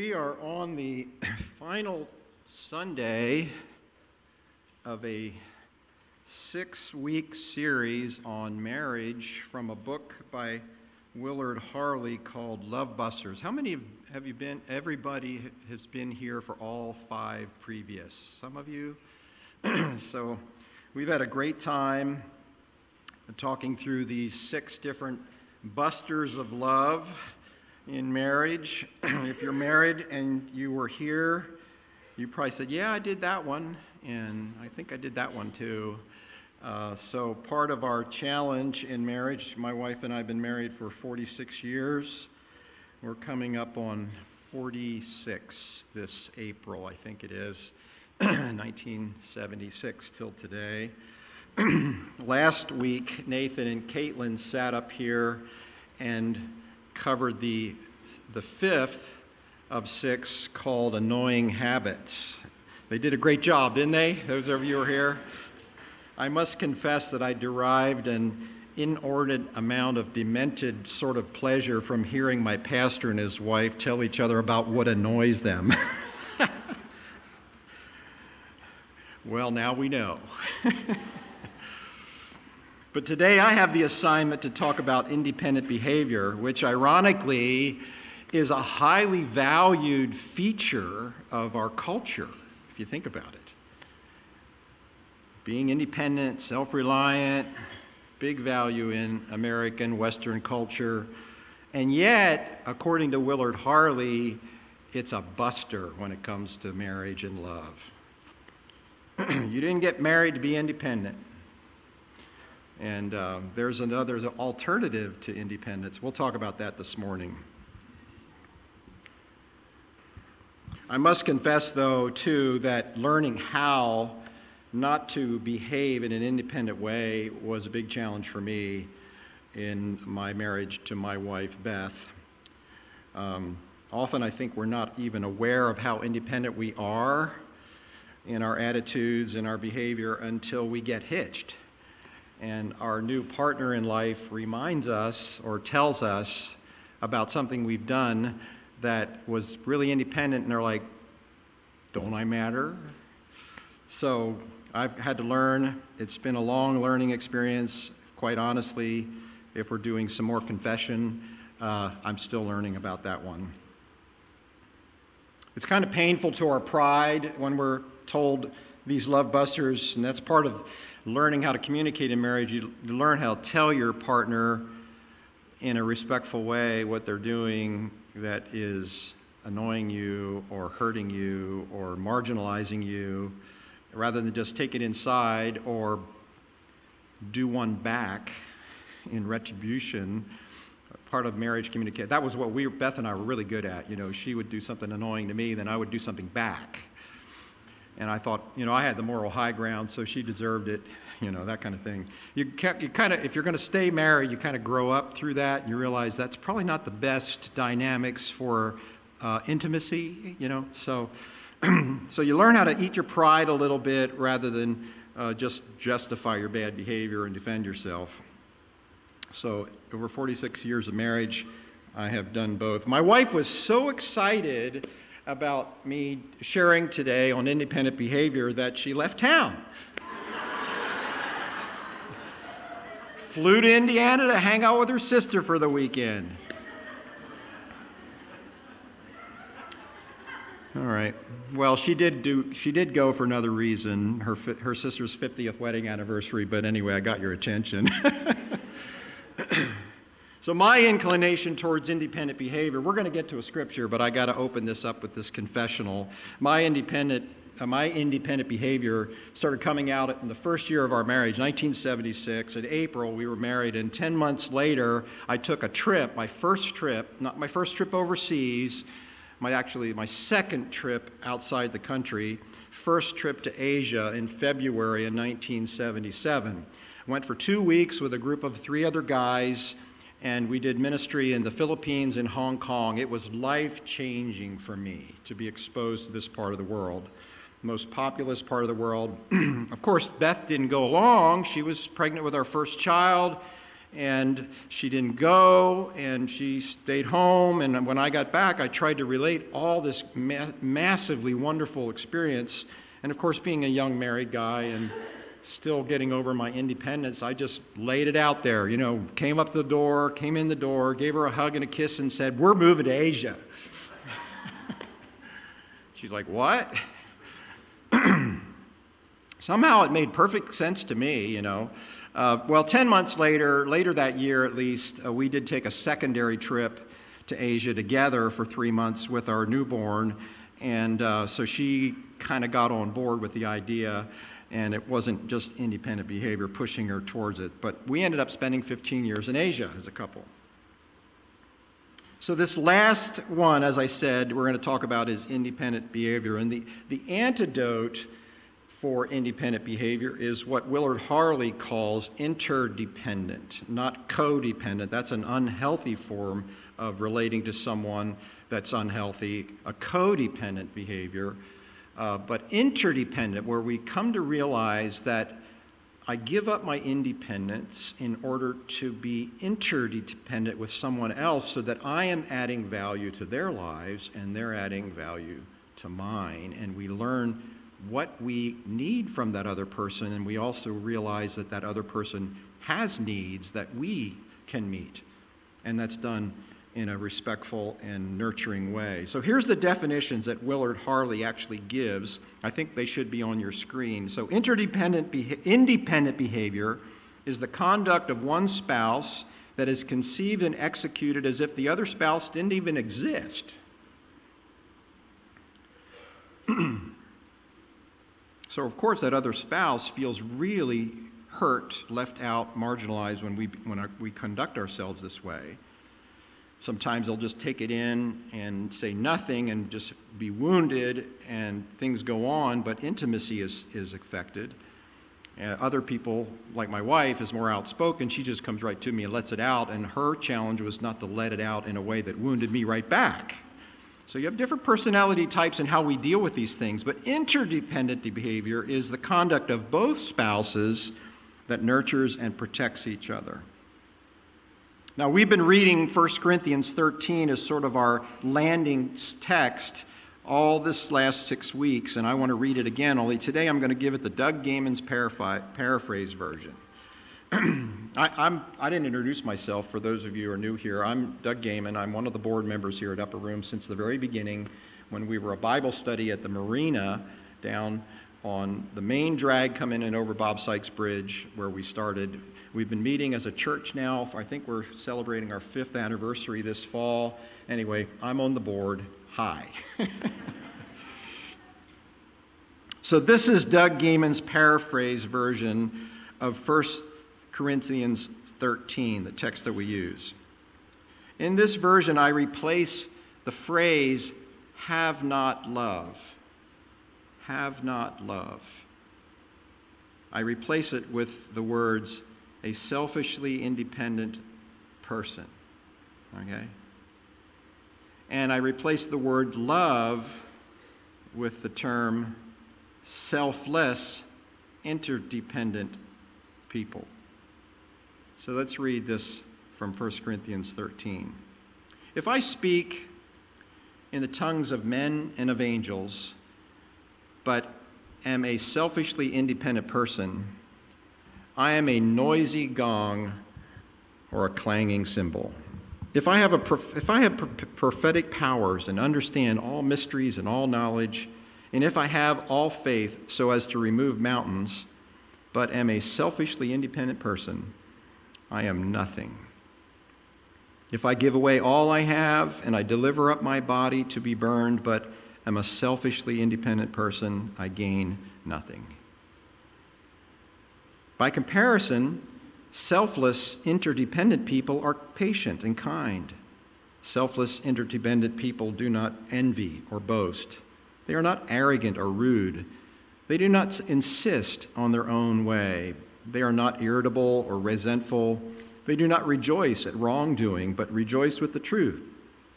we are on the final Sunday of a six week series on marriage from a book by Willard Harley called Love Busters. How many have you been? Everybody has been here for all five previous. Some of you. so we've had a great time talking through these six different busters of love in marriage. if you're married and you were here, you probably said, Yeah, I did that one, and I think I did that one too. Uh, so, part of our challenge in marriage, my wife and I have been married for 46 years. We're coming up on 46 this April, I think it is, 1976 till today. Last week, Nathan and Caitlin sat up here and covered the, the fifth of six called Annoying Habits. They did a great job, didn't they? Those of you who are here. I must confess that I derived an inordinate amount of demented sort of pleasure from hearing my pastor and his wife tell each other about what annoys them. well, now we know. But today I have the assignment to talk about independent behavior, which ironically is a highly valued feature of our culture, if you think about it. Being independent, self reliant, big value in American Western culture. And yet, according to Willard Harley, it's a buster when it comes to marriage and love. you didn't get married to be independent. And uh, there's another alternative to independence. We'll talk about that this morning. I must confess, though, too, that learning how not to behave in an independent way was a big challenge for me in my marriage to my wife, Beth. Um, often I think we're not even aware of how independent we are in our attitudes and our behavior until we get hitched and our new partner in life reminds us or tells us about something we've done that was really independent, and they're like, Don't I matter? So I've had to learn. It's been a long learning experience, quite honestly. If we're doing some more confession, uh, I'm still learning about that one. It's kind of painful to our pride when we're told these love busters, and that's part of learning how to communicate in marriage, you learn how to tell your partner in a respectful way what they're doing that is annoying you or hurting you or marginalizing you, rather than just take it inside or do one back in retribution. Part of marriage communication. That was what we, Beth and I, were really good at. You know, she would do something annoying to me, then I would do something back and I thought, you know, I had the moral high ground, so she deserved it, you know, that kind of thing. You, you kind of, if you're going to stay married, you kind of grow up through that, and you realize that's probably not the best dynamics for uh, intimacy, you know. So, so you learn how to eat your pride a little bit rather than uh, just justify your bad behavior and defend yourself. So, over 46 years of marriage, I have done both. My wife was so excited about me sharing today on independent behavior that she left town. Flew to Indiana to hang out with her sister for the weekend. All right. Well, she did do. She did go for another reason. Her her sister's 50th wedding anniversary. But anyway, I got your attention. So, my inclination towards independent behavior, we're going to get to a scripture, but I got to open this up with this confessional. My independent, uh, my independent behavior started coming out in the first year of our marriage, 1976. In April, we were married, and 10 months later, I took a trip, my first trip, not my first trip overseas, my actually my second trip outside the country, first trip to Asia in February in 1977. Went for two weeks with a group of three other guys and we did ministry in the Philippines and Hong Kong. It was life changing for me to be exposed to this part of the world, most populous part of the world. of course, Beth didn't go along. She was pregnant with our first child, and she didn't go and she stayed home and when i got back i tried to relate all this ma- massively wonderful experience and of course being a young married guy and still getting over my independence. I just laid it out there you know came up to the door came in the door gave her a hug and a kiss and said we're moving to asia. She's like what? Somehow it made perfect sense to me you know. Uh, well, 10 months later, later that year at least, uh, we did take a secondary trip to Asia together for three months with our newborn. And uh, so she kind of got on board with the idea, and it wasn't just independent behavior pushing her towards it. But we ended up spending 15 years in Asia as a couple. So, this last one, as I said, we're going to talk about is independent behavior. And the, the antidote for independent behavior is what Willard Harley calls interdependent, not codependent. That's an unhealthy form of relating to someone that's unhealthy, a codependent behavior. Uh, but interdependent, where we come to realize that I give up my independence in order to be interdependent with someone else so that I am adding value to their lives and they're adding value to mine. And we learn what we need from that other person, and we also realize that that other person has needs that we can meet. And that's done in a respectful and nurturing way. So here's the definitions that Willard Harley actually gives. I think they should be on your screen. So interdependent beha- independent behavior is the conduct of one spouse that is conceived and executed as if the other spouse didn't even exist. So, of course, that other spouse feels really hurt, left out, marginalized when we, when we conduct ourselves this way. Sometimes they'll just take it in and say nothing and just be wounded, and things go on, but intimacy is, is affected. Uh, other people, like my wife, is more outspoken. She just comes right to me and lets it out, and her challenge was not to let it out in a way that wounded me right back. So you have different personality types and how we deal with these things, but interdependent behavior is the conduct of both spouses that nurtures and protects each other. Now, we've been reading 1 Corinthians 13 as sort of our landing text all this last six weeks, and I want to read it again, only today I'm going to give it the Doug Gaiman's paraphrase version. I, I'm, I didn't introduce myself for those of you who are new here. I'm Doug Gaiman. I'm one of the board members here at Upper Room since the very beginning when we were a Bible study at the marina down on the main drag coming in over Bob Sykes Bridge where we started. We've been meeting as a church now. I think we're celebrating our fifth anniversary this fall. Anyway, I'm on the board. Hi. so this is Doug Gaiman's paraphrase version of First Corinthians 13, the text that we use. In this version, I replace the phrase, have not love. Have not love. I replace it with the words, a selfishly independent person. Okay? And I replace the word love with the term selfless, interdependent people. So let's read this from 1 Corinthians 13. If I speak in the tongues of men and of angels, but am a selfishly independent person, I am a noisy gong or a clanging cymbal. If I have, a, if I have prophetic powers and understand all mysteries and all knowledge, and if I have all faith so as to remove mountains, but am a selfishly independent person, I am nothing. If I give away all I have and I deliver up my body to be burned, but am a selfishly independent person, I gain nothing. By comparison, selfless, interdependent people are patient and kind. Selfless, interdependent people do not envy or boast. They are not arrogant or rude. They do not insist on their own way, they are not irritable or resentful. They do not rejoice at wrongdoing, but rejoice with the truth.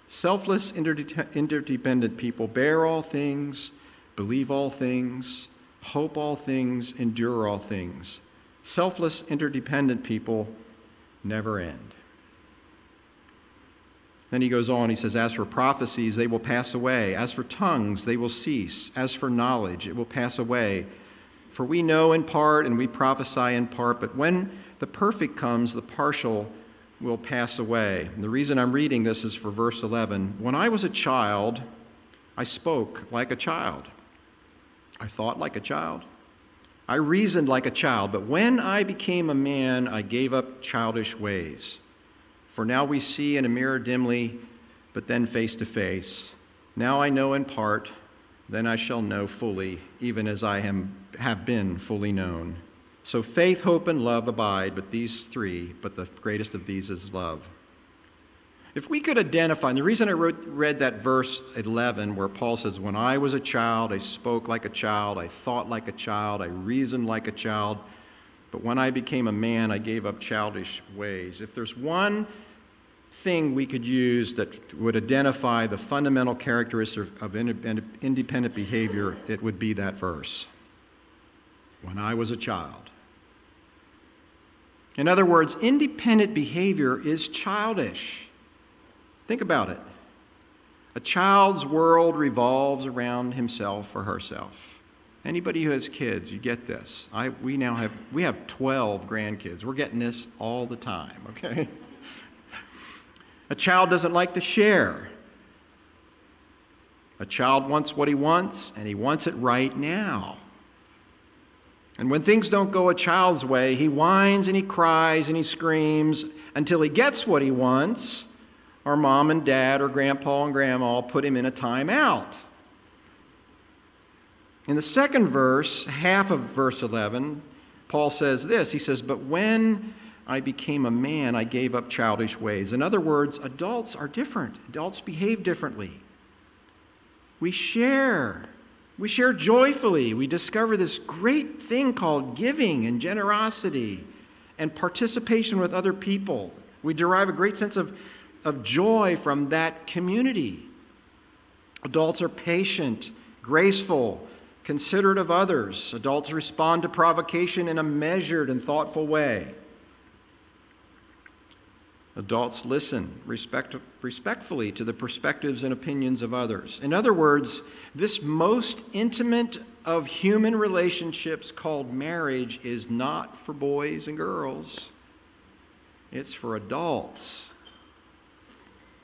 Selfless, interdependent people bear all things, believe all things, hope all things, endure all things. Selfless, interdependent people never end. Then he goes on, he says, As for prophecies, they will pass away. As for tongues, they will cease. As for knowledge, it will pass away. For we know in part and we prophesy in part, but when the perfect comes, the partial will pass away. And the reason I'm reading this is for verse 11. When I was a child, I spoke like a child. I thought like a child. I reasoned like a child. But when I became a man, I gave up childish ways. For now we see in a mirror dimly, but then face to face. Now I know in part, then I shall know fully, even as I am, have been fully known. So faith, hope, and love abide, but these three, but the greatest of these is love. If we could identify, and the reason I wrote, read that verse 11 where Paul says, When I was a child, I spoke like a child, I thought like a child, I reasoned like a child, but when I became a man, I gave up childish ways. If there's one thing we could use that would identify the fundamental characteristics of independent behavior, it would be that verse. When I was a child. In other words, independent behavior is childish. Think about it. A child's world revolves around himself or herself. Anybody who has kids, you get this. I, we now have, we have 12 grandkids. We're getting this all the time, okay? A child doesn't like to share. A child wants what he wants, and he wants it right now. And when things don't go a child's way, he whines and he cries and he screams until he gets what he wants, or mom and dad or grandpa and grandma put him in a timeout. In the second verse, half of verse 11, Paul says this He says, But when I became a man, I gave up childish ways. In other words, adults are different, adults behave differently. We share. We share joyfully. We discover this great thing called giving and generosity and participation with other people. We derive a great sense of, of joy from that community. Adults are patient, graceful, considerate of others. Adults respond to provocation in a measured and thoughtful way. Adults listen respect, respectfully to the perspectives and opinions of others. In other words, this most intimate of human relationships called marriage is not for boys and girls, it's for adults.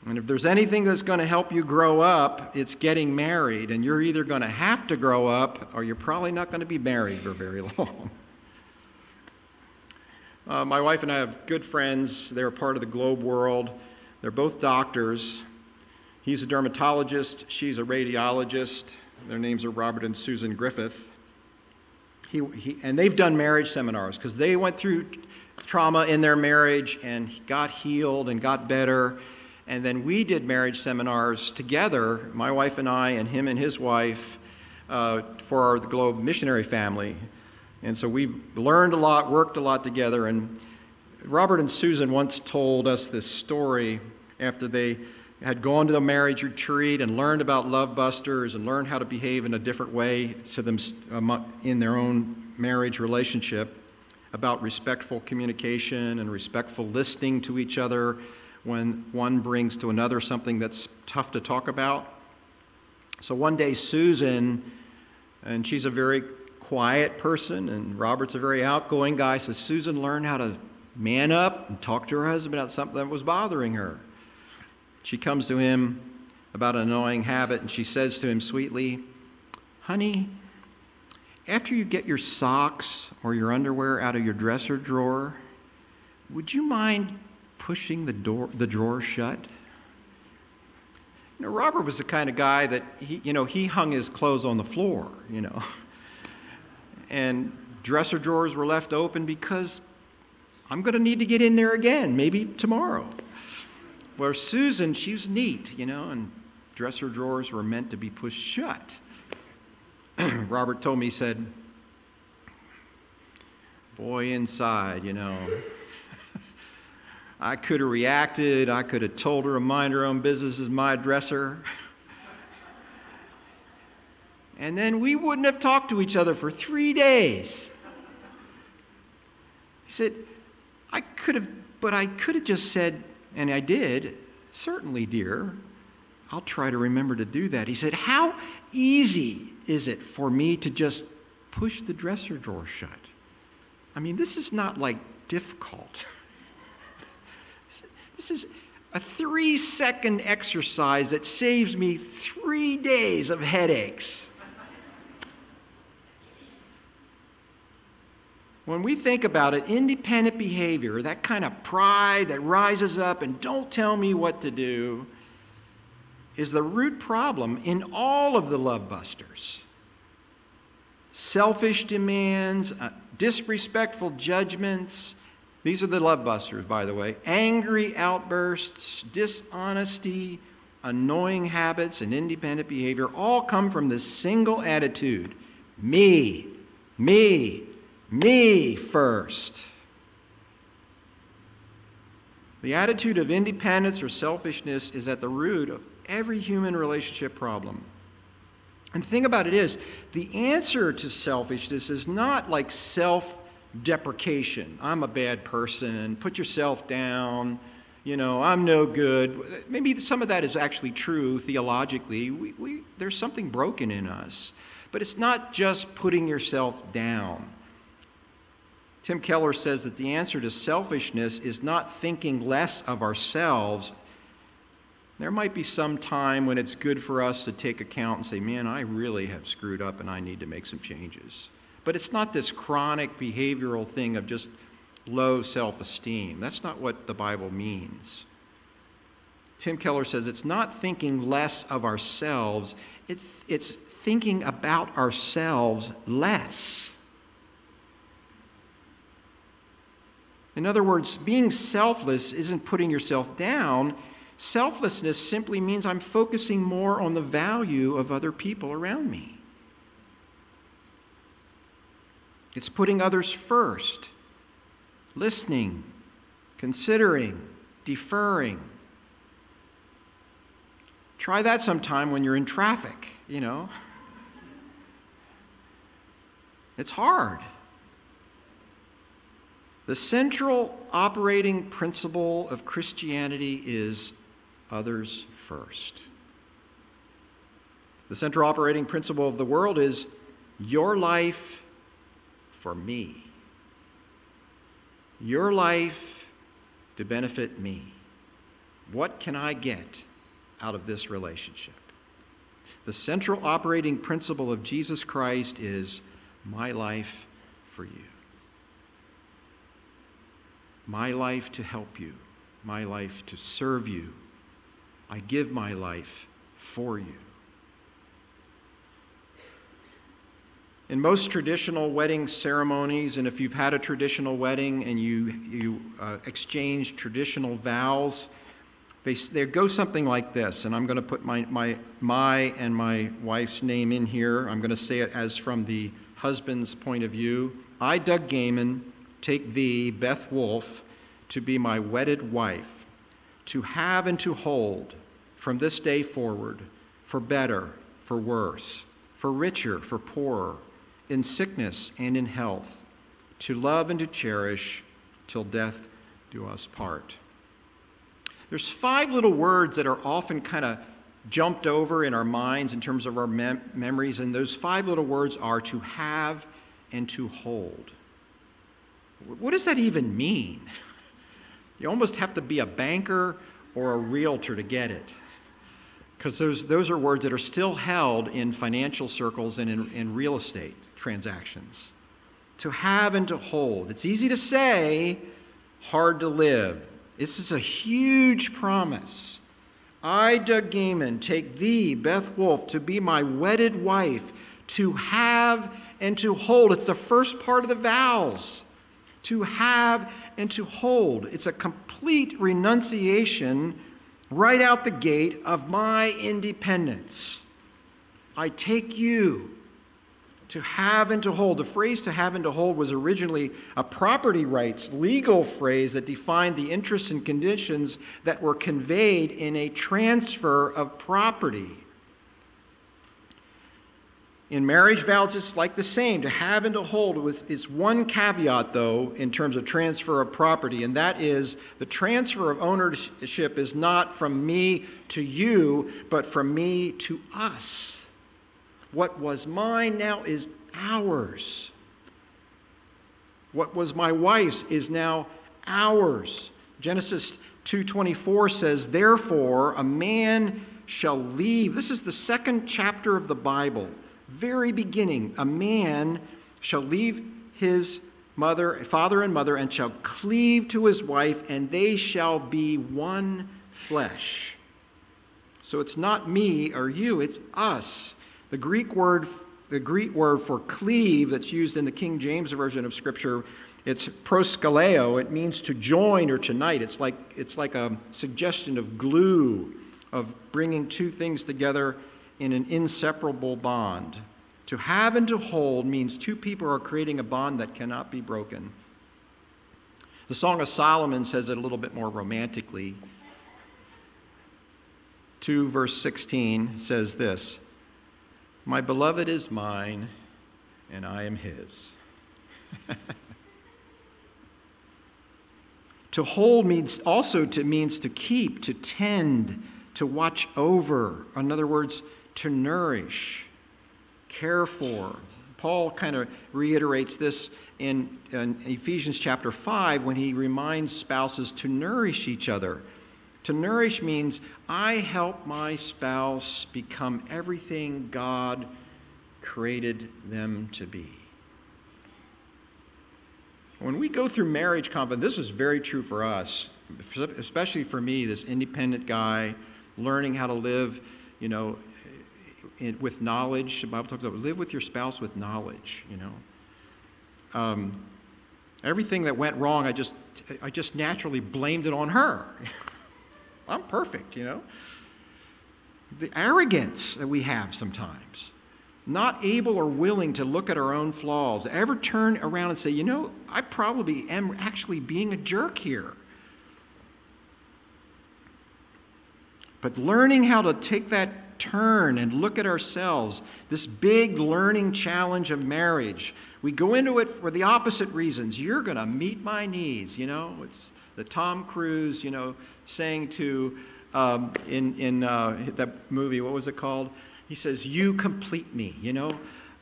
And if there's anything that's going to help you grow up, it's getting married. And you're either going to have to grow up or you're probably not going to be married for very long. Uh, my wife and I have good friends. They're part of the Globe World. They're both doctors. He's a dermatologist, she's a radiologist. Their names are Robert and Susan Griffith. He, he, and they've done marriage seminars because they went through trauma in their marriage and got healed and got better. And then we did marriage seminars together, my wife and I, and him and his wife, uh, for our Globe missionary family. And so we've learned a lot, worked a lot together. And Robert and Susan once told us this story after they had gone to the marriage retreat and learned about love busters and learned how to behave in a different way to them in their own marriage relationship about respectful communication and respectful listening to each other when one brings to another something that's tough to talk about. So one day, Susan, and she's a very quiet person, and Robert's a very outgoing guy. So Susan learned how to man up and talk to her husband about something that was bothering her. She comes to him about an annoying habit, and she says to him sweetly, Honey, after you get your socks or your underwear out of your dresser drawer, would you mind pushing the, door, the drawer shut? You know, Robert was the kind of guy that he, you know, he hung his clothes on the floor, you know. and dresser drawers were left open because I'm going to need to get in there again, maybe tomorrow. Where Susan, she was neat, you know, and dresser drawers were meant to be pushed shut. Robert told me, he said, Boy, inside, you know. I could have reacted. I could have told her to mind her own business as my dresser and then we wouldn't have talked to each other for three days. He said, I could have But I could have just said, and I did, certainly, dear, I'll try to remember to do that. He said, How easy is it for me to just push the dresser drawer shut? I mean, this is not like difficult. This is a three second exercise that saves me three days of headaches. When we think about it, independent behavior, that kind of pride that rises up and don't tell me what to do, is the root problem in all of the love busters. Selfish demands, uh, disrespectful judgments. These are the love busters, by the way. Angry outbursts, dishonesty, annoying habits, and independent behavior all come from this single attitude me, me, me first. The attitude of independence or selfishness is at the root of every human relationship problem. And the thing about it is, the answer to selfishness is not like self deprecation. I'm a bad person, put yourself down, you know, I'm no good. Maybe some of that is actually true theologically. We, we, there's something broken in us. But it's not just putting yourself down. Tim Keller says that the answer to selfishness is not thinking less of ourselves there might be some time when it's good for us to take account and say, man, I really have screwed up and I need to make some changes. But it's not this chronic behavioral thing of just low self esteem. That's not what the Bible means. Tim Keller says it's not thinking less of ourselves, it's, it's thinking about ourselves less. In other words, being selfless isn't putting yourself down, Selflessness simply means I'm focusing more on the value of other people around me. It's putting others first, listening, considering, deferring. Try that sometime when you're in traffic, you know. It's hard. The central operating principle of Christianity is others first. The central operating principle of the world is your life for me. Your life to benefit me. What can I get out of this relationship? The central operating principle of Jesus Christ is my life for you. My life to help you, my life to serve you, I give my life for you. In most traditional wedding ceremonies, and if you've had a traditional wedding and you, you uh, exchange traditional vows, they, they go something like this. And I'm going to put my, my, my and my wife's name in here. I'm going to say it as from the husband's point of view. I, Doug Gaiman, take thee, Beth Wolf, to be my wedded wife, to have and to hold from this day forward for better, for worse, for richer, for poorer, in sickness and in health, to love and to cherish till death do us part. There's five little words that are often kind of jumped over in our minds in terms of our mem- memories, and those five little words are to have and to hold. What does that even mean? You almost have to be a banker or a realtor to get it because those, those are words that are still held in financial circles and in, in real estate transactions. To have and to hold. It's easy to say, hard to live. This is a huge promise. I, Doug Gaiman, take thee, Beth Wolf, to be my wedded wife, to have and to hold. It's the first part of the vows. To have and to hold. It's a complete renunciation right out the gate of my independence. I take you to have and to hold. The phrase to have and to hold was originally a property rights legal phrase that defined the interests and conditions that were conveyed in a transfer of property. In marriage vows, it's like the same to have and to hold, with its one caveat, though, in terms of transfer of property, and that is the transfer of ownership is not from me to you, but from me to us. What was mine now is ours. What was my wife's is now ours. Genesis 2:24 says, "Therefore a man shall leave." This is the second chapter of the Bible very beginning, a man shall leave his mother, father and mother, and shall cleave to his wife, and they shall be one flesh. So it's not me or you, it's us. The Greek word, the Greek word for cleave that's used in the King James version of Scripture, it's proskaleo. It means to join or to unite. It's like, it's like a suggestion of glue, of bringing two things together in an inseparable bond. To have and to hold means two people are creating a bond that cannot be broken. The Song of Solomon says it a little bit more romantically. 2 verse 16 says this My beloved is mine, and I am his. to hold means also to means to keep, to tend, to watch over. In other words, to nourish, care for. Paul kind of reiterates this in, in, Ephesians chapter 5 when he reminds spouses to nourish each other. To nourish means I help my spouse become everything God created them to be. When we go through marriage conflict, this is very true for us, especially for me, this independent guy, learning how to live, you know, with knowledge. The Bible talks about live with your spouse with knowledge, you know. Um, everything that went wrong, I just, I just naturally blamed it on her. I'm perfect, you know. The arrogance that we have sometimes, not able or willing to look at our own flaws, ever turn around and say, you know, I probably am actually being a jerk here. But learning how to take that turn and look at ourselves, this big learning challenge of marriage. We go into it for the opposite reasons. You're going to meet my needs, you know. It's the Tom Cruise, you know, saying to, um, in, in uh, that movie, what was it called? He says, You complete me, you know.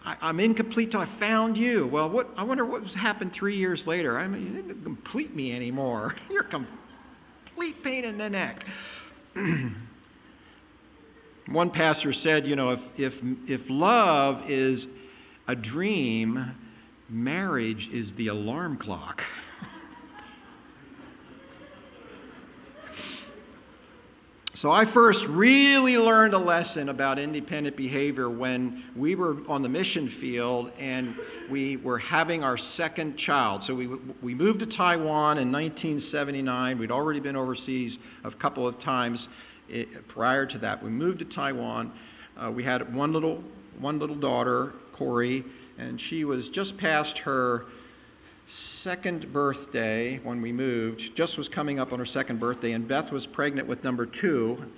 I, am incomplete till I found you. Well, what, I wonder what happened three years later. I mean, you didn't complete me anymore. You're complete pain in the neck. One pastor said, you know, if, if, if love is a dream, marriage is the alarm clock. So I first really learned a lesson about independent behavior when we were on the mission field and we were having our second child. So we, we moved to Taiwan in 1979. We'd already been overseas a couple of times it, prior to that. We moved to Taiwan. Uh, we had one little, one little daughter, Corey, and she was just past her second birthday when we moved, just was coming up on her second birthday, and Beth was pregnant with number two.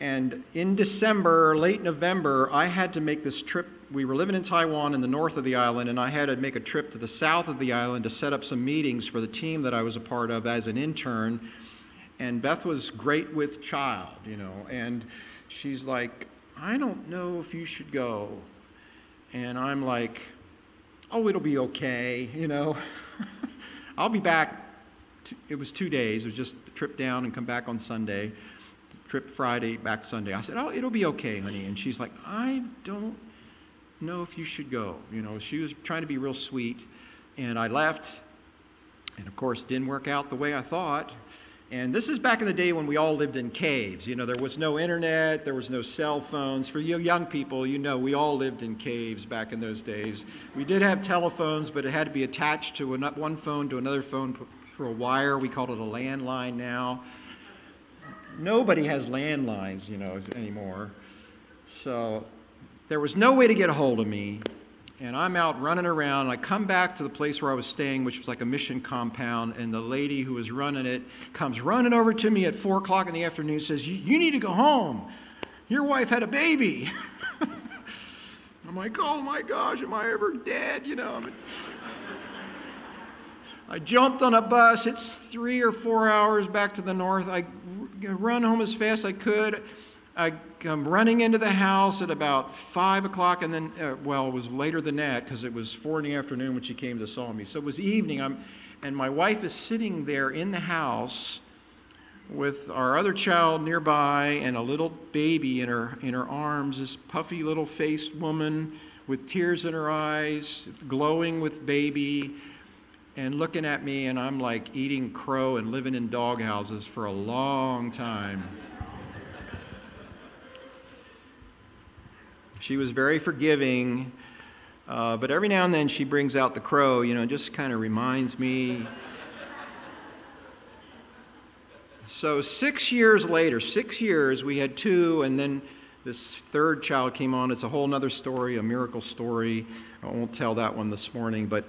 And in December, late November, I had to make this trip. We were living in Taiwan in the north of the island, and I had to make a trip to the south of the island to set up some meetings for the team that I was a part of as an intern and Beth was great with child, you know, and she's like, I don't know if you should go. And I'm like, oh, it'll be okay, you know. I'll be back. It was two days. It was just a trip down and come back on Sunday. Trip Friday, back Sunday. I said, oh, it'll be okay, honey. And she's like, I don't know if you should go. You know, she was trying to be real sweet. And I left. And of course, didn't work out the way I thought. And this is back in the day when we all lived in caves. You know, there was no internet, there was no cell phones. For you young people, you know, we all lived in caves back in those days. We did have telephones, but it had to be attached to one phone to another phone through a wire. We called it a landline now. Nobody has landlines, you know, anymore. So there was no way to get a hold of me and I'm out running around. I come back to the place where I was staying, which was like a mission compound, and the lady who was running it comes running over to me at four o'clock in the afternoon says, You need to go home. Your wife had a baby. I'm like, oh my gosh, am I ever dead? You know, I jumped on a bus. It's three or four hours back to the north. I run home as fast as I could. I come running into the house at about five o'clock, and then, uh, well, it was later than that because it was four in the afternoon when she came to saw me. So it was evening. I'm, and my wife is sitting there in the house with our other child nearby and a little baby in her in her arms. This puffy little faced woman with tears in her eyes, glowing with baby and looking at me, and I'm like eating crow and living in dog houses for a long time. She was very forgiving, uh, but every now and then she brings out the crow, you know, just kind of reminds me. So, six years later, six years, we had two, and then this third child came on. It's a whole other story, a miracle story. I won't tell that one this morning, but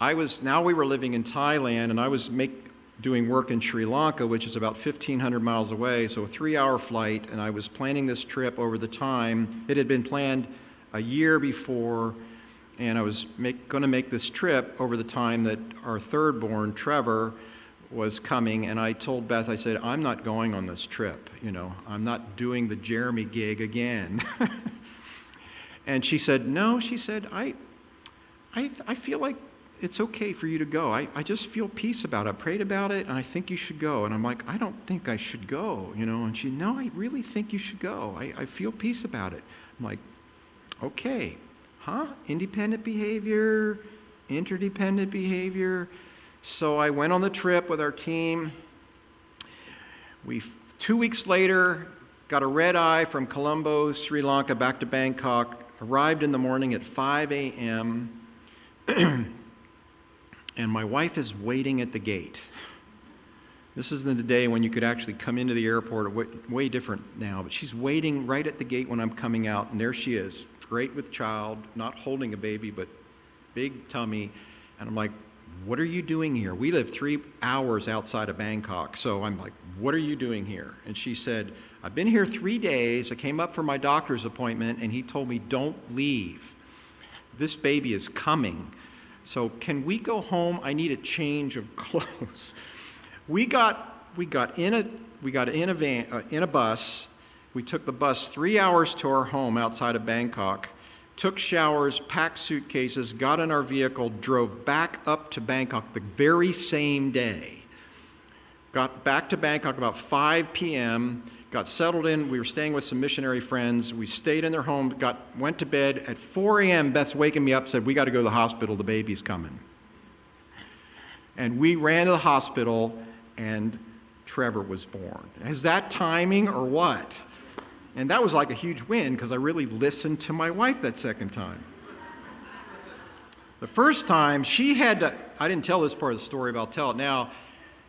I was, now we were living in Thailand, and I was make, doing work in Sri Lanka, which is about 1,500 miles away, so a three hour flight, and I was planning this trip over the time. It had been planned a year before, and I was going to make this trip over the time that our third born, Trevor, was coming, and I told Beth, I said, I'm not going on this trip. You know, I'm not doing the Jeremy gig again. and she said, No, she said, I, I, I feel like it's okay for you to go. I, I just feel peace about it. I prayed about it, and I think you should go. And I'm like, I don't think I should go, you know. And she, no, I really think you should go. I, I feel peace about it. I'm like, okay, huh? Independent behavior, interdependent behavior. So I went on the trip with our team. We, two weeks later, got a red eye from Colombo, Sri Lanka, back to Bangkok. Arrived in the morning at 5 a.m. and my wife is waiting at the gate. This is the day when you could actually come into the airport, way, way different now, but she's waiting right at the gate when I'm coming out, and there she is, great with child, not holding a baby, but big tummy. And I'm like, what are you doing here? We live three hours outside of Bangkok. So I'm like, what are you doing here? And she said, I've been here three days. I came up for my doctor's appointment, and he told me, don't leave. This baby is coming. So can we go home? I need a change of clothes. We got we got in a we got in a van uh, in a bus. We took the bus three hours to our home outside of Bangkok. Took showers, packed suitcases, got in our vehicle, drove back up to Bangkok the very same day. Got back to Bangkok about 5 p.m got settled in. We were staying with some missionary friends. We stayed in their home, got, went to bed. At 4 a.m., Beth's waking me up, said, We got to go to the hospital. The baby's coming. And we ran to the hospital, and Trevor was born. Is that timing or what? And that was like a huge win because I really listened to my wife that second time. The first time, she had to, I didn't tell this part of the story, but I'll tell it now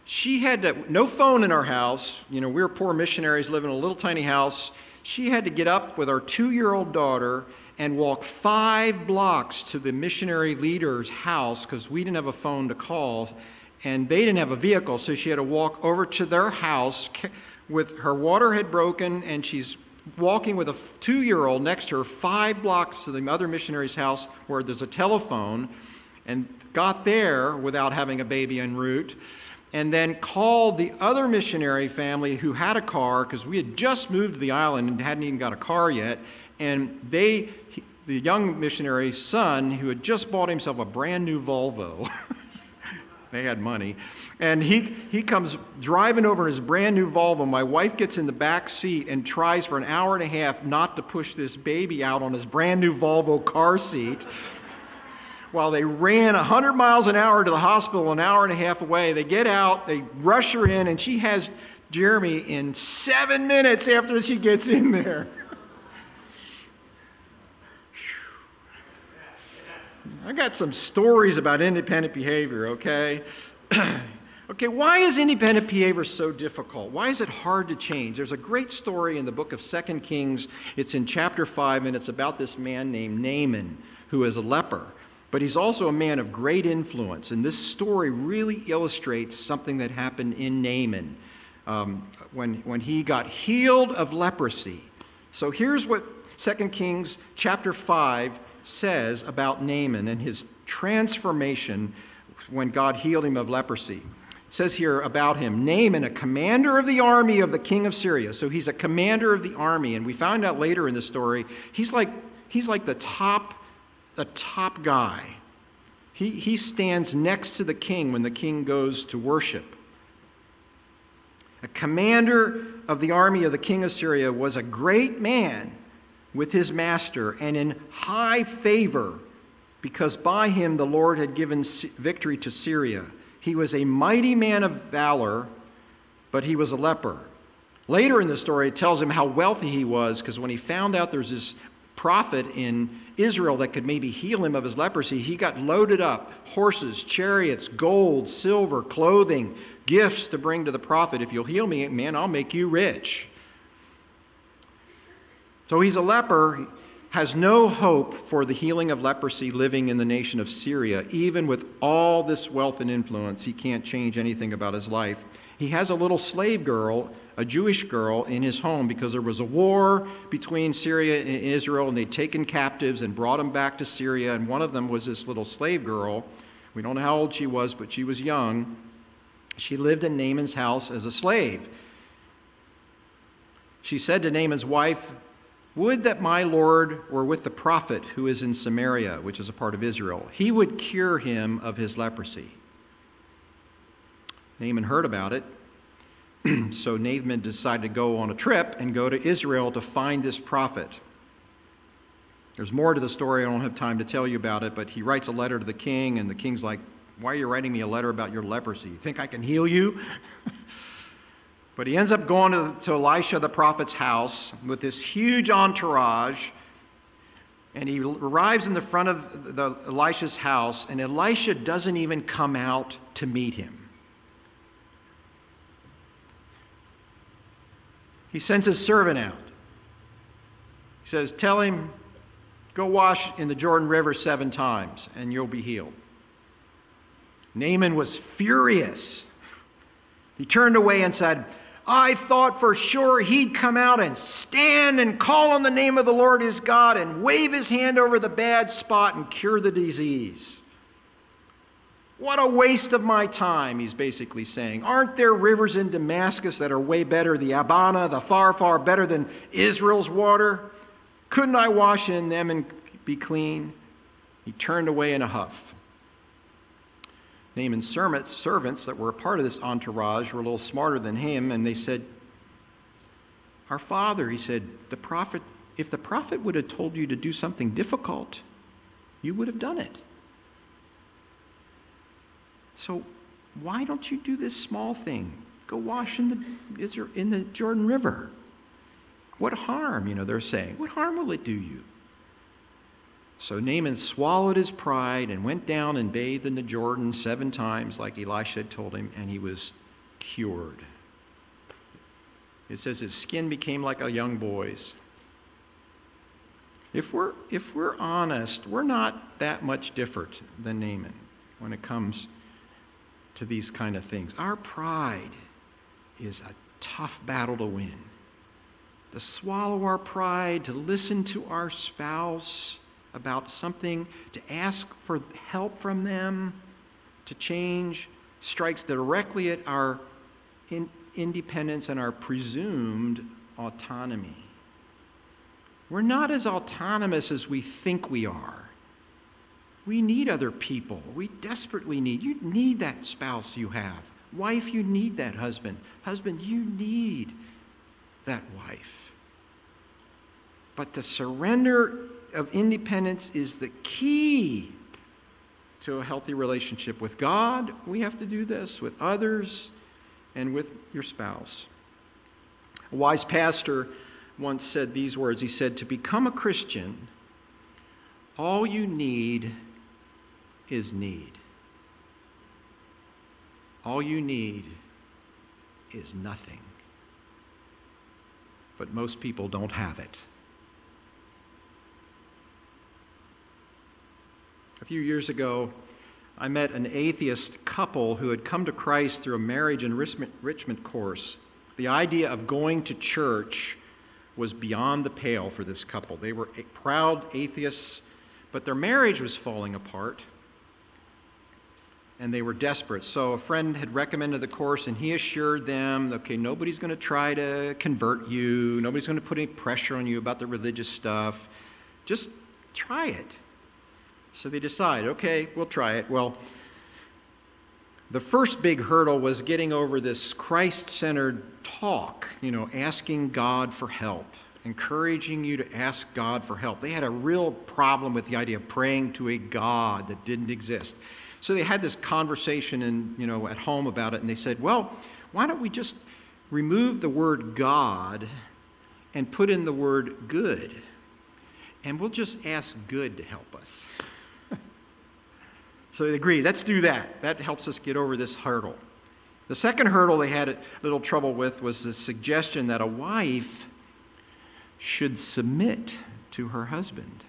she had to, no phone in our house. You know, we were poor missionaries living in a little tiny house. She had to get up with our two year old daughter and walk five blocks to the missionary leader's house because we didn't have a phone to call and they didn't have a vehicle. So she had to walk over to their house with her water had broken and she's walking with a two year old next to her five blocks to the other missionary's house where there's a telephone and got there without having a baby en route and then called the other missionary family who had a car because we had just moved to the island and hadn't even got a car yet. And they, the young missionary's son, who had just bought himself a brand new Volvo, they had money, and he, he comes driving over in his brand new Volvo. My wife gets in the back seat and tries for an hour and a half not to push this baby out on his brand new Volvo car seat while they ran 100 miles an hour to the hospital an hour and a half away. They get out, they rush her in, and she has Jeremy in seven minutes after she gets in there. I got some stories about independent behavior, okay? okay, why is independent behavior so difficult? Why is it hard to change? There's a great story in the book of Second Kings. It's in chapter 5, and it's about this man named Naaman who is a leper. But he's also a man of great influence. And this story really illustrates something that happened in Naaman um, when, when he got healed of leprosy. So here's what 2 Kings chapter 5 says about Naaman and his transformation when God healed him of leprosy. It says here about him Naaman, a commander of the army of the king of Syria. So he's a commander of the army. And we found out later in the story, he's like, he's like the top, the top guy. He, he stands next to the king when the king goes to worship. A commander of the army of the king of Syria was a great man with his master and in high favor because by him the Lord had given victory to Syria. He was a mighty man of valor, but he was a leper. Later in the story, it tells him how wealthy he was because when he found out there's this prophet in Israel that could maybe heal him of his leprosy, he got loaded up horses, chariots, gold, silver, clothing, gifts to bring to the prophet. If you'll heal me, man, I'll make you rich. So he's a leper, has no hope for the healing of leprosy living in the nation of Syria. Even with all this wealth and influence, he can't change anything about his life. He has a little slave girl, a Jewish girl, in his home because there was a war between Syria and Israel, and they'd taken captives and brought them back to Syria. And one of them was this little slave girl. We don't know how old she was, but she was young. She lived in Naaman's house as a slave. She said to Naaman's wife, Would that my Lord were with the prophet who is in Samaria, which is a part of Israel. He would cure him of his leprosy. Naaman heard about it. so Naaman decided to go on a trip and go to Israel to find this prophet. There's more to the story. I don't have time to tell you about it, but he writes a letter to the king, and the king's like, Why are you writing me a letter about your leprosy? You think I can heal you? but he ends up going to, to Elisha the prophet's house with this huge entourage. And he arrives in the front of the, Elisha's house, and Elisha doesn't even come out to meet him. He sends his servant out. He says, Tell him, go wash in the Jordan River seven times, and you'll be healed. Naaman was furious. He turned away and said, I thought for sure he'd come out and stand and call on the name of the Lord his God and wave his hand over the bad spot and cure the disease. What a waste of my time, he's basically saying. Aren't there rivers in Damascus that are way better? The Abana, the Pharpar, far better than Israel's water? Couldn't I wash in them and be clean? He turned away in a huff. Naaman's servants that were a part of this entourage were a little smarter than him, and they said, Our father, he said, the prophet, if the prophet would have told you to do something difficult, you would have done it. So why don't you do this small thing? Go wash in the, in the Jordan River. What harm, you know, they're saying. What harm will it do you? So Naaman swallowed his pride and went down and bathed in the Jordan seven times, like Elisha had told him, and he was cured. It says his skin became like a young boy's. If we're, if we're honest, we're not that much different than Naaman when it comes to these kind of things. Our pride is a tough battle to win. To swallow our pride, to listen to our spouse about something, to ask for help from them, to change, strikes directly at our in independence and our presumed autonomy. We're not as autonomous as we think we are. We need other people. We desperately need. You need that spouse you have. Wife, you need that husband. Husband, you need that wife. But the surrender of independence is the key to a healthy relationship with God. We have to do this with others and with your spouse. A wise pastor once said these words He said, To become a Christian, all you need is need. All you need is nothing. But most people don't have it. A few years ago, I met an atheist couple who had come to Christ through a marriage enrichment course. The idea of going to church was beyond the pale for this couple. They were proud atheists, but their marriage was falling apart and they were desperate. So a friend had recommended the course, and he assured them, okay, nobody's going to try to convert you, nobody's going to put any pressure on you about the religious stuff. Just try it. So they decided, okay, we'll try it. Well, the first big hurdle was getting over this Christ centered talk, you know, asking God for help, encouraging you to ask God for help. They had a real problem with the idea of praying to a God that didn't exist. So they had this conversation in, you know, at home about it, and they said, well, why don't we just remove the word God and put in the word good? And we'll just ask good to help us. so they agreed, let's do that. That helps us get over this hurdle. The second hurdle they had a little trouble with was the suggestion that a wife should submit to her husband.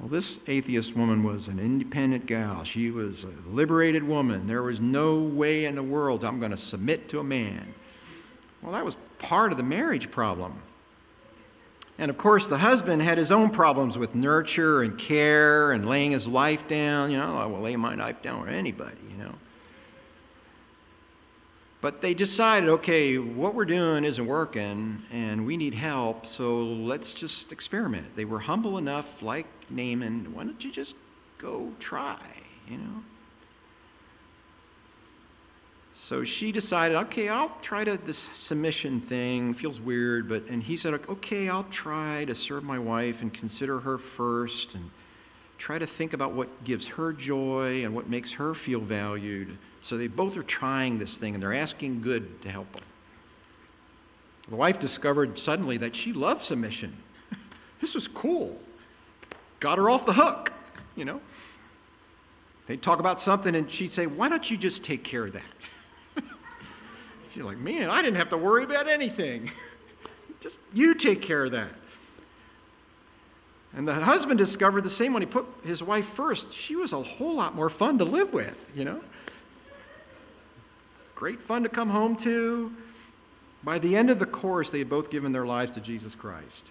Well, this atheist woman was an independent gal. She was a liberated woman. There was no way in the world I'm going to submit to a man. Well, that was part of the marriage problem. And of course, the husband had his own problems with nurture and care and laying his life down. You know, I will lay my life down for anybody, you know. But they decided, okay, what we're doing isn't working and we need help, so let's just experiment. They were humble enough, like Naaman, why don't you just go try, you know? So she decided, okay, I'll try to this submission thing. Feels weird, but and he said, okay, I'll try to serve my wife and consider her first and try to think about what gives her joy and what makes her feel valued. So they both are trying this thing and they're asking good to help them. The wife discovered suddenly that she loved submission. this was cool. Got her off the hook, you know. They'd talk about something and she'd say, Why don't you just take care of that? She's like, Man, I didn't have to worry about anything. just you take care of that. And the husband discovered the same when he put his wife first. She was a whole lot more fun to live with, you know. Great fun to come home to. By the end of the course, they had both given their lives to Jesus Christ.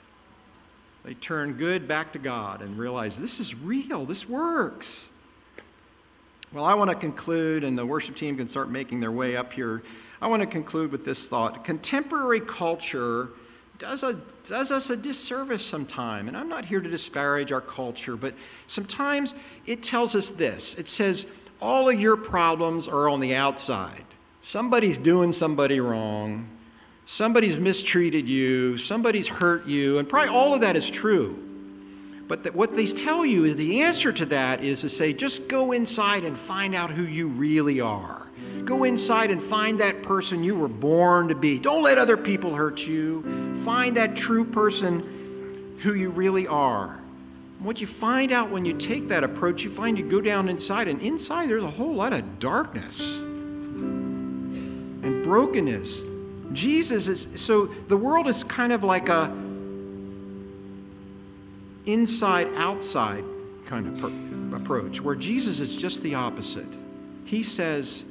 They turn good back to God and realize this is real, this works. Well, I want to conclude, and the worship team can start making their way up here. I want to conclude with this thought. Contemporary culture does, a, does us a disservice sometime. And I'm not here to disparage our culture, but sometimes it tells us this it says, all of your problems are on the outside. Somebody's doing somebody wrong, somebody's mistreated you, somebody's hurt you, and probably all of that is true. But that what they tell you is the answer to that is to say, just go inside and find out who you really are. Go inside and find that person you were born to be. Don't let other people hurt you. Find that true person who you really are. what you find out when you take that approach, you find you go down inside, and inside there's a whole lot of darkness and brokenness. Jesus is, so the world is kind of like a inside outside kind of per- approach, where Jesus is just the opposite. He says,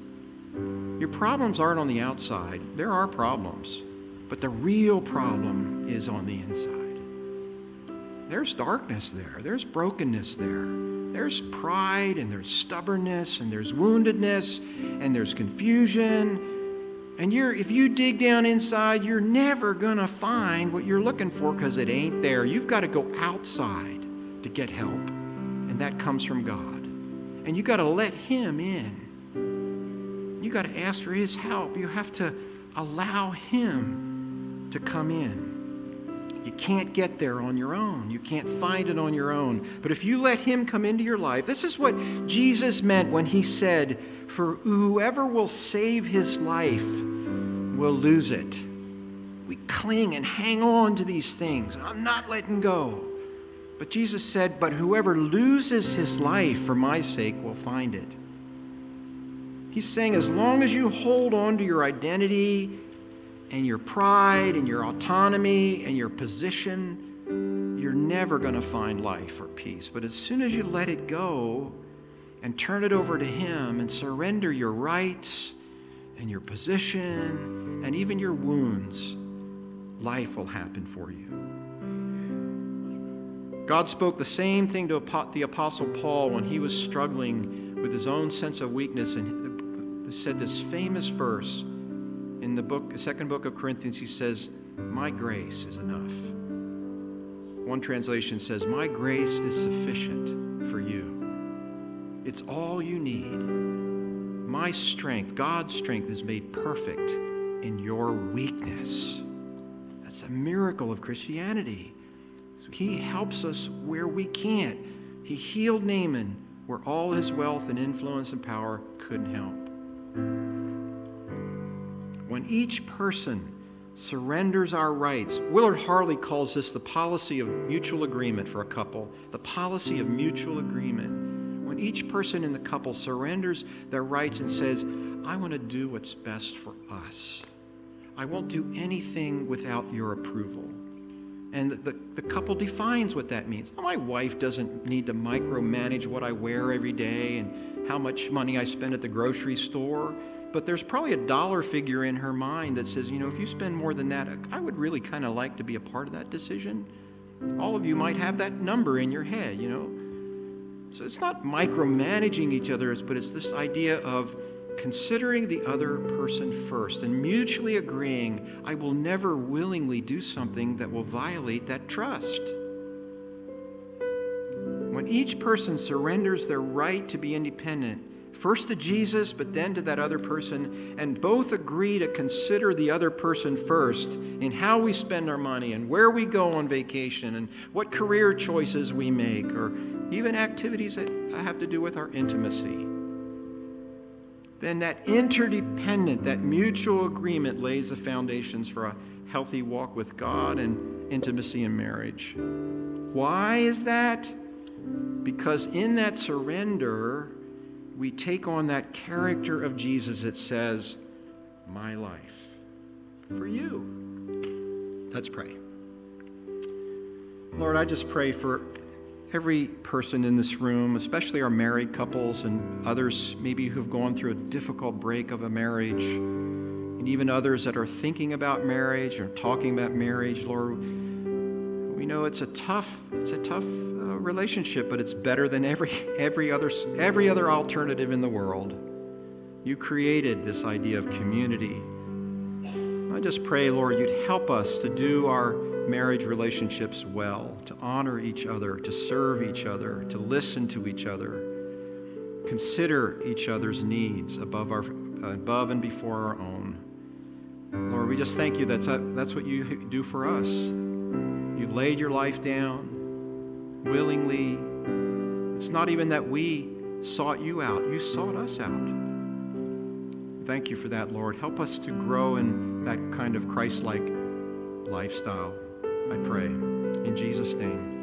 Your problems aren't on the outside, there are problems, but the real problem is on the inside. There's darkness there, there's brokenness there, there's pride, and there's stubbornness, and there's woundedness, and there's confusion. And you're, if you dig down inside, you're never going to find what you're looking for because it ain't there. You've got to go outside to get help, and that comes from God. And you got to let Him in. You got to ask for His help. You have to allow Him to come in. You can't get there on your own. You can't find it on your own. But if you let Him come into your life, this is what Jesus meant when He said, For whoever will save his life will lose it. We cling and hang on to these things. I'm not letting go. But Jesus said, But whoever loses his life for my sake will find it. He's saying, as long as you hold on to your identity and your pride and your autonomy and your position, you're never going to find life or peace. But as soon as you let it go and turn it over to Him and surrender your rights and your position and even your wounds, life will happen for you. God spoke the same thing to the Apostle Paul when he was struggling with his own sense of weakness and said this famous verse in the book, the second book of Corinthians. He says, My grace is enough. One translation says, My grace is sufficient for you. It's all you need. My strength, God's strength, is made perfect in your weakness. That's a miracle of Christianity. So he helps us where we can't. He healed Naaman where all his wealth and influence and power couldn't help. When each person surrenders our rights, Willard Harley calls this the policy of mutual agreement for a couple, the policy of mutual agreement. Each person in the couple surrenders their rights and says, I want to do what's best for us. I won't do anything without your approval. And the, the couple defines what that means. my wife doesn't need to micromanage what I wear every day and how much money I spend at the grocery store. But there's probably a dollar figure in her mind that says, you know, if you spend more than that, I would really kind of like to be a part of that decision. All of you might have that number in your head, you know. So it's not micromanaging each other, but it's this idea of considering the other person first and mutually agreeing, I will never willingly do something that will violate that trust. When each person surrenders their right to be independent, first to Jesus, but then to that other person, and both agree to consider the other person first in how we spend our money and where we go on vacation and what career choices we make, or even activities that have to do with our intimacy then that interdependent, that mutual agreement lays the foundations for a healthy walk with God and intimacy in marriage. Why is that? Because in that surrender, we take on that character of Jesus that says, My life for you. Let's pray. Lord, I just pray for every person in this room, especially our married couples and others maybe who've gone through a difficult break of a marriage, and even others that are thinking about marriage or talking about marriage, Lord, we know it's a tough, it's a tough relationship, but it's better than every every other every other alternative in the world. You created this idea of community. I just pray, Lord, you'd help us to do our marriage relationships well, to honor each other, to serve each other, to listen to each other, consider each other's needs above, our, above and before our own. Lord, we just thank you that's, that's what you do for us. You laid your life down willingly. It's not even that we sought you out, you sought us out. Thank you for that, Lord. Help us to grow in that kind of Christ like lifestyle. I pray. In Jesus' name.